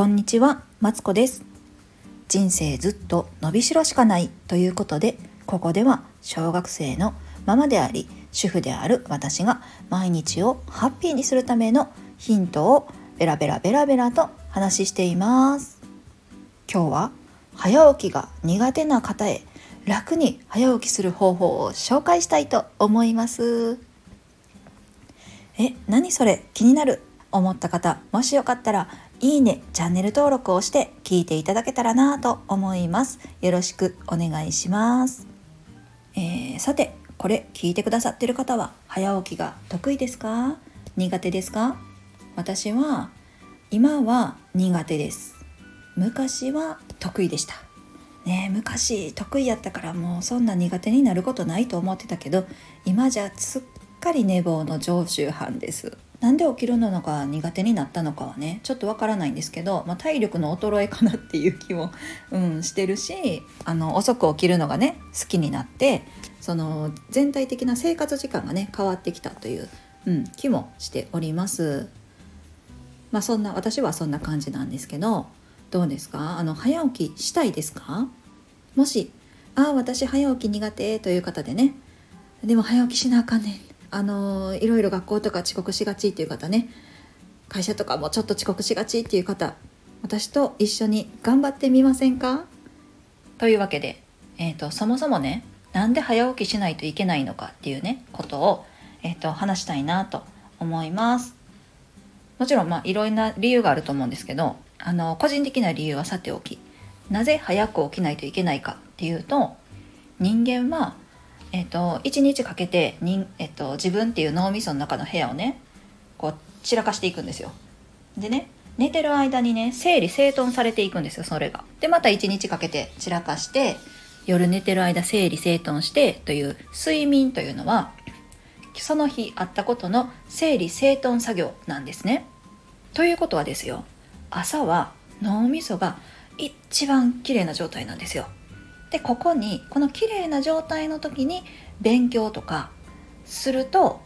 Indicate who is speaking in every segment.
Speaker 1: こんにちは、マツコです。人生ずっと伸びしろしかないということで、ここでは小学生のママであり、主婦である私が毎日をハッピーにするためのヒントをベラベラベラベラと話しています。今日は早起きが苦手な方へ楽に早起きする方法を紹介したいと思います。え、何それ？気になる？思った方、もしよかったらいいね、チャンネル登録をして聞いていただけたらなと思います。よろしくお願いします。えーさて、これ聞いてくださってる方は早起きが得意ですか？苦手ですか？私は今は苦手です。昔は得意でした。ね昔得意やったからもうそんな苦手になることないと思ってたけど今じゃすっかり寝坊の常習犯ですなんで起きるのが苦手になったのかはねちょっとわからないんですけど、まあ、体力の衰えかなっていう気も、うん、してるしあの遅く起きるのがね好きになってその全体的な生活時間がね変わってきたという、うん、気もしております。まあそんな私はそんな感じなんですけどどうですか？あの早起きしたいですか？もし「ああ私早起き苦手」という方でねでも早起きしなあかんねん。あのいろいろ学校とか遅刻しがちっていう方ね会社とかもちょっと遅刻しがちっていう方私と一緒に頑張ってみませんか？というわけで、えー、とそもそもねなんで早起きしないといけないのかっていうねことを、えー、と話したいなと思います。もちろんまあいろんな理由があると思うんですけどあの個人的な理由はさておきなぜ早く起きないといけないかっていうと人間は、えっと1日かけて人、えっと自分っていう脳みその中の部屋をねこう散らかしていくんですよ。でね寝てる間にね整理整頓されていくんですよそれが。でまた1日かけて散らかして夜寝てる間整理整頓してという睡眠というのはその日あったことの整理整頓作業なんですね。ということはですよ朝は脳みそが一番綺麗な状態なんですよ。でここにこの綺麗な状態の時に勉強とかすると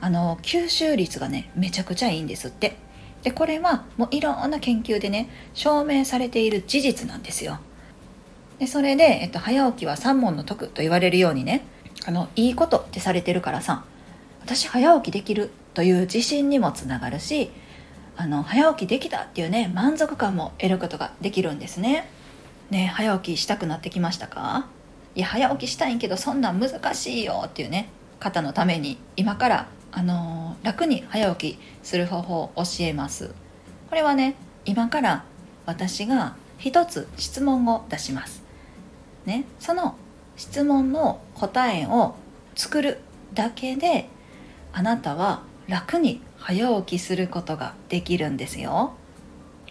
Speaker 1: あの吸収率がねめちゃくちゃいいんですって。でこれはもういろんな研究でね証明されている事実なんですよ。でそれで、えっと、早起きは三問の得と言われるようにねあのいいことってされてるからさ私早起きできるという自信にもつながるしあの早起きできたっていうね満足感も得ることができるんですね。ね早起きしたくなってきましたか？いや早起きしたいけどそんなん難しいよっていうね方のために今からあのー楽に早起きする方法を教えます。これはね今から私が一つ質問を出します。ね、その質問の答えを作るだけであなたは楽に早起きすることができるんですよ。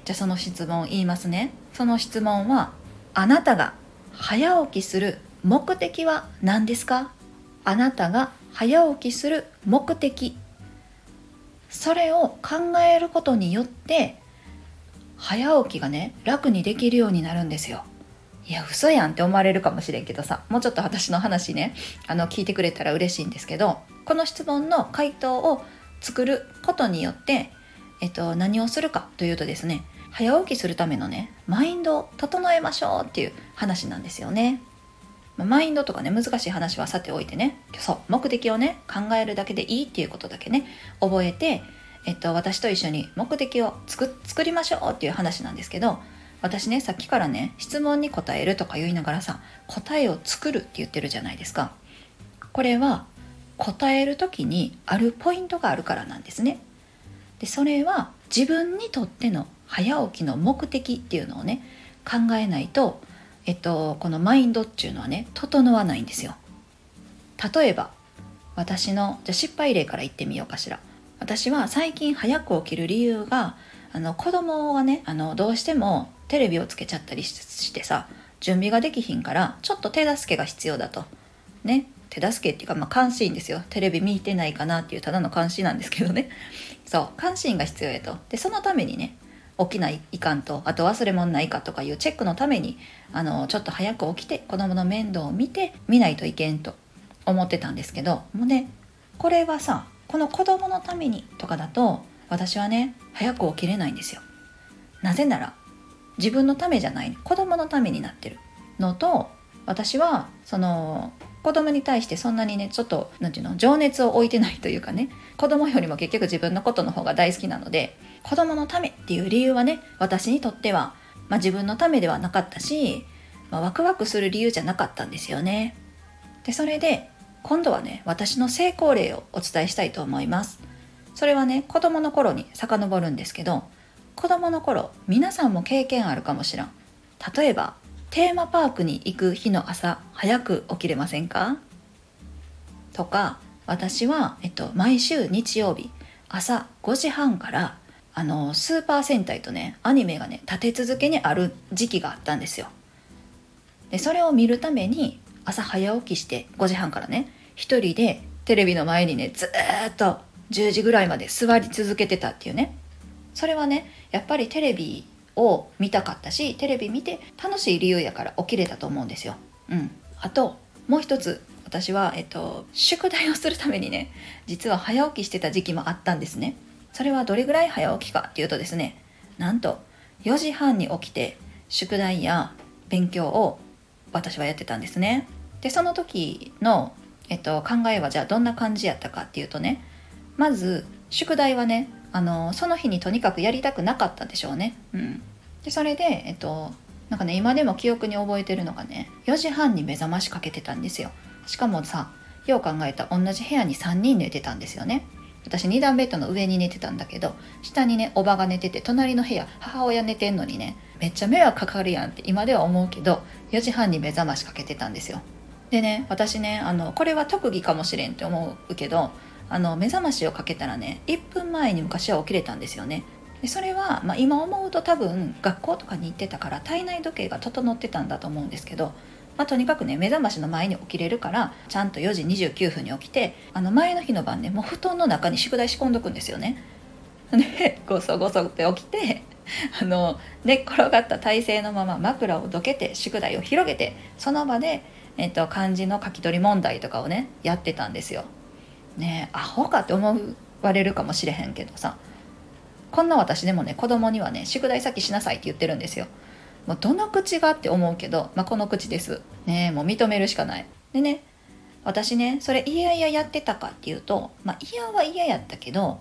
Speaker 1: じゃあその質問を言いますね。その質問はあなたが早起きする目的は何ですか？あなたが早起きする目的。それを考えることによって早起きがね楽にできるようになるんですよ。いや嘘やんって思われるかもしれんけどさ。もうちょっと私の話ねあの聞いてくれたら嬉しいんですけどこの質問の回答を作ることによって、えっと、何をするかというとですね早起きするためのねマインドを整えましょうっていう話なんですよね。マインドとかね難しい話はさておいてねそう目的をね考えるだけでいいっていうことだけね覚えて、えっと、私と一緒に目的を作作りましょうっていう話なんですけど私ねさっきからね質問に答えるとか言いながらさ答えを作るって言ってるじゃないですかこれは答える時にあるポイントがあるからなんですねでそれは自分にとっての早起きの目的っていうのをね考えないとえっとこのマインドっていうのはね整わないんですよ。例えば私のじゃ失敗例から言ってみようかしら。私は最近早く起きる理由があの子供がねあのどうしてもテレビをつけちゃったりししてさ準備ができひんからちょっと手助けが必要だと。ね手助けっていうか、まあ、監視員ですよ。テレビ見てないかなっていうただの監視なんですけどね。そう監視員が必要やと。でそのためにね起きないいかんとあと忘れ物ないかとかいうチェックのためにあのちょっと早く起きて子供の面倒を見て見ないといけんと思ってたんですけどもうねこれはさこの子供のためにとかだと私はね早く起きれないんですよ。なぜなら自分のためじゃない子供のためになってるのと私はその子供に対してそんなにねちょっと何て言うの情熱を置いてないというかね子供よりも結局自分のことの方が大好きなので子供のためっていう理由はね私にとっては、まあ、自分のためではなかったし、まあ、ワクワクする理由じゃなかったんですよね。でそれで今度はね私の成功例をお伝えしたいと思います。それはね子供の頃に遡るんですけど子供の頃皆さんも経験あるかもしらん例えばテーマパークに行く日の朝早く起きれませんか？とか私は、えっと、毎週日曜日朝5時半からあのスーパー戦隊とねアニメがね立て続けにある時期があったんですよ。でそれを見るために朝早起きして5時半からね一人でテレビの前にねずっと10時ぐらいまで座り続けてたっていうね。それはねやっぱりテレビを見たかったしテレビ見て楽しい理由やから起きれたと思うんですよ。うん、あともう一つ私は、えっと、宿題をするためにね実は早起きしてた時期もあったんですね。それはどれぐらい早起きかっていうとですねなんと4時半に起きて宿題や勉強を私はやってたんですね。でその時の、えっと、考えはじゃあどんな感じやったかっていうとねまず宿題はねあのその日にとにかくやりたくなかったんでしょうね。うん、でそれで、えっと、なんかね今でも記憶に覚えてるのがね4時半に目覚ましかけてたんですよ。しかもさよう考えた同じ部屋に3人寝てたんですよね。私2段ベッドの上に寝てたんだけど下にねおばが寝てて隣の部屋母親寝てんのにねめっちゃ迷惑かかるやんって今では思うけど4時半に目覚ましかけてたんですよ。でね私ねあのこれは特技かもしれんって思うけどあの目覚ましをかけたらね1分前に昔は起きれたんですよねでそれは、まあ、今思うと多分学校とかに行ってたから体内時計が整ってたんだと思うんですけど、まあ、とにかくね目覚ましの前に起きれるからちゃんと4時29分に起きてあの前の日の晩ねもう布団の中に宿題仕込んどくんですよね。でゴソゴソって起きてあの寝っ転がった体勢のまま枕をどけて宿題を広げてその場で、えっと、漢字の書き取り問題とかをねやってたんですよ。ねアホかって思われるかもしれへんけどさ。こんな私でもね子供にはね宿題先しなさいって言ってるんですよ。もうどの口がって思うけど、まあ、この口です。ねもう認めるしかない。でね私ねそれ嫌々やってたかっていうと、まあ、嫌は嫌やったけど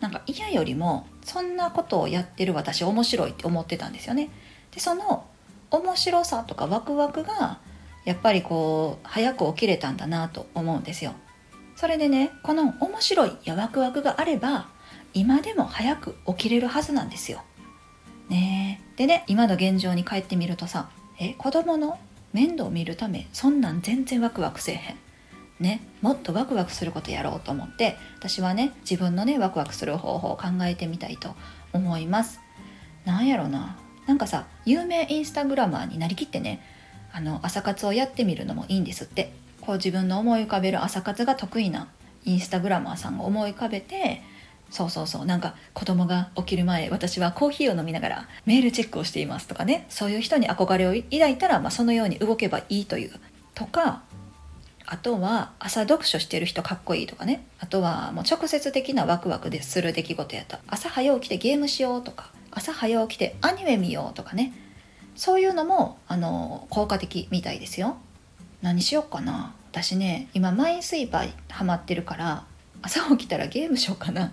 Speaker 1: なんか嫌よりもそんなことをやってる私面白いって思ってたんですよね。でその面白さとかワクワクがやっぱりこう早く起きれたんだなと思うんですよ。それでねこの面白いやワクワクがあれば今でも早く起きれるはずなんですよ。ねえでね今の現状に帰ってみるとさえ子供の面倒を見るためそんなん全然ワクワクせえへん。ね、もっとワクワクすることやろうと思って私はね自分のねワクワクする方法を考えてみたいと思います。なんやろななんかさ有名インスタグラマーになりきってねあの朝活をやってみるのもいいんですってこう自分の思い浮かべる朝活が得意なインスタグラマーさんが思い浮かべてそうそうそうなんか子供が起きる前私はコーヒーを飲みながらメールチェックをしていますとかねそういう人に憧れを抱いたら、まあ、そのように動けばいいというとかあとは朝読書してる人かっこいいとかねあとはもう直接的なワクワクでする出来事やった。朝早起きてゲームしようとか朝早起きてアニメ見ようとかねそういうのもあの効果的みたいですよ。何しようかな。私ね今マインスイーパーハマってるから朝起きたらゲームしようかな。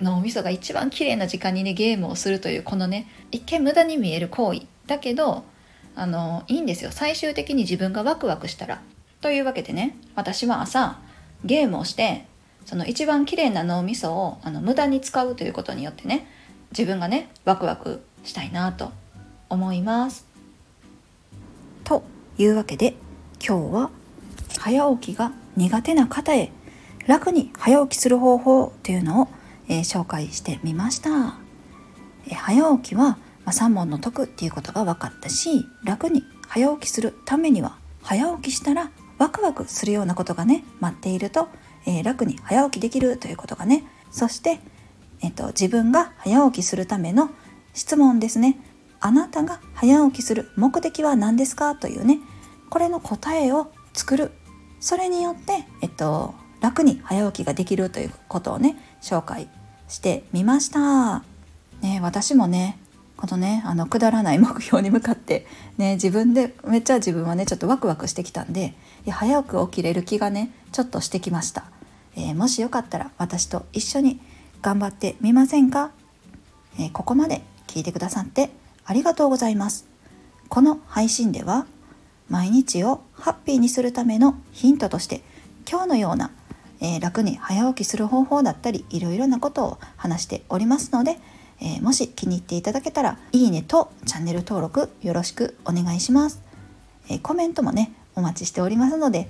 Speaker 1: 脳みそが一番綺麗な時間にねゲームをするというこのね一見無駄に見える行為。だけどあのいいんですよ。最終的に自分がワクワクしたら。というわけでね私は朝ゲームをしてその一番綺麗な脳みそをあの無駄に使うということによってね自分がねワクワクしたいなと思います。というわけで今日は早起きが苦手な方へ楽に早起きする方法というのを、えー、紹介してみました、えー、早起きは、まあ、3問の得っていうことが分かったし楽に早起きするためには早起きしたらワクワクするようなことがね待っていると、えー、楽に早起きできるということがねそして、えーと自分が早起きするための質問ですね。あなたが早起きする目的は何ですか？というねこれの答えを作る。それによって、えっと、楽に早起きができるということをね紹介してみました。ね、私もねこのねあのくだらない目標に向かってね自分でめっちゃ自分はねちょっとワクワクしてきたんでいや早く起きれる気がねちょっとしてきました、えー、もしよかったら私と一緒に頑張ってみませんか、えー、ここまで聞いてくださってありがとうございます。この配信では毎日をハッピーにするためのヒントとして今日のような、えー、楽に早起きする方法だったりいろいろなことを話しておりますので、えー、もし気に入っていただけたらいいねとチャンネル登録よろしくお願いします、えー、コメントもねお待ちしておりますので、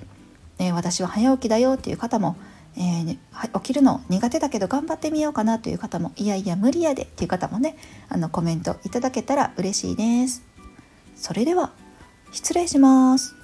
Speaker 1: え私は早起きだよっていう方も、え起きるの苦手だけど頑張ってみようかなという方もいやいや無理やでっていう方もねあのコメントいただけたら嬉しいです。それでは失礼します。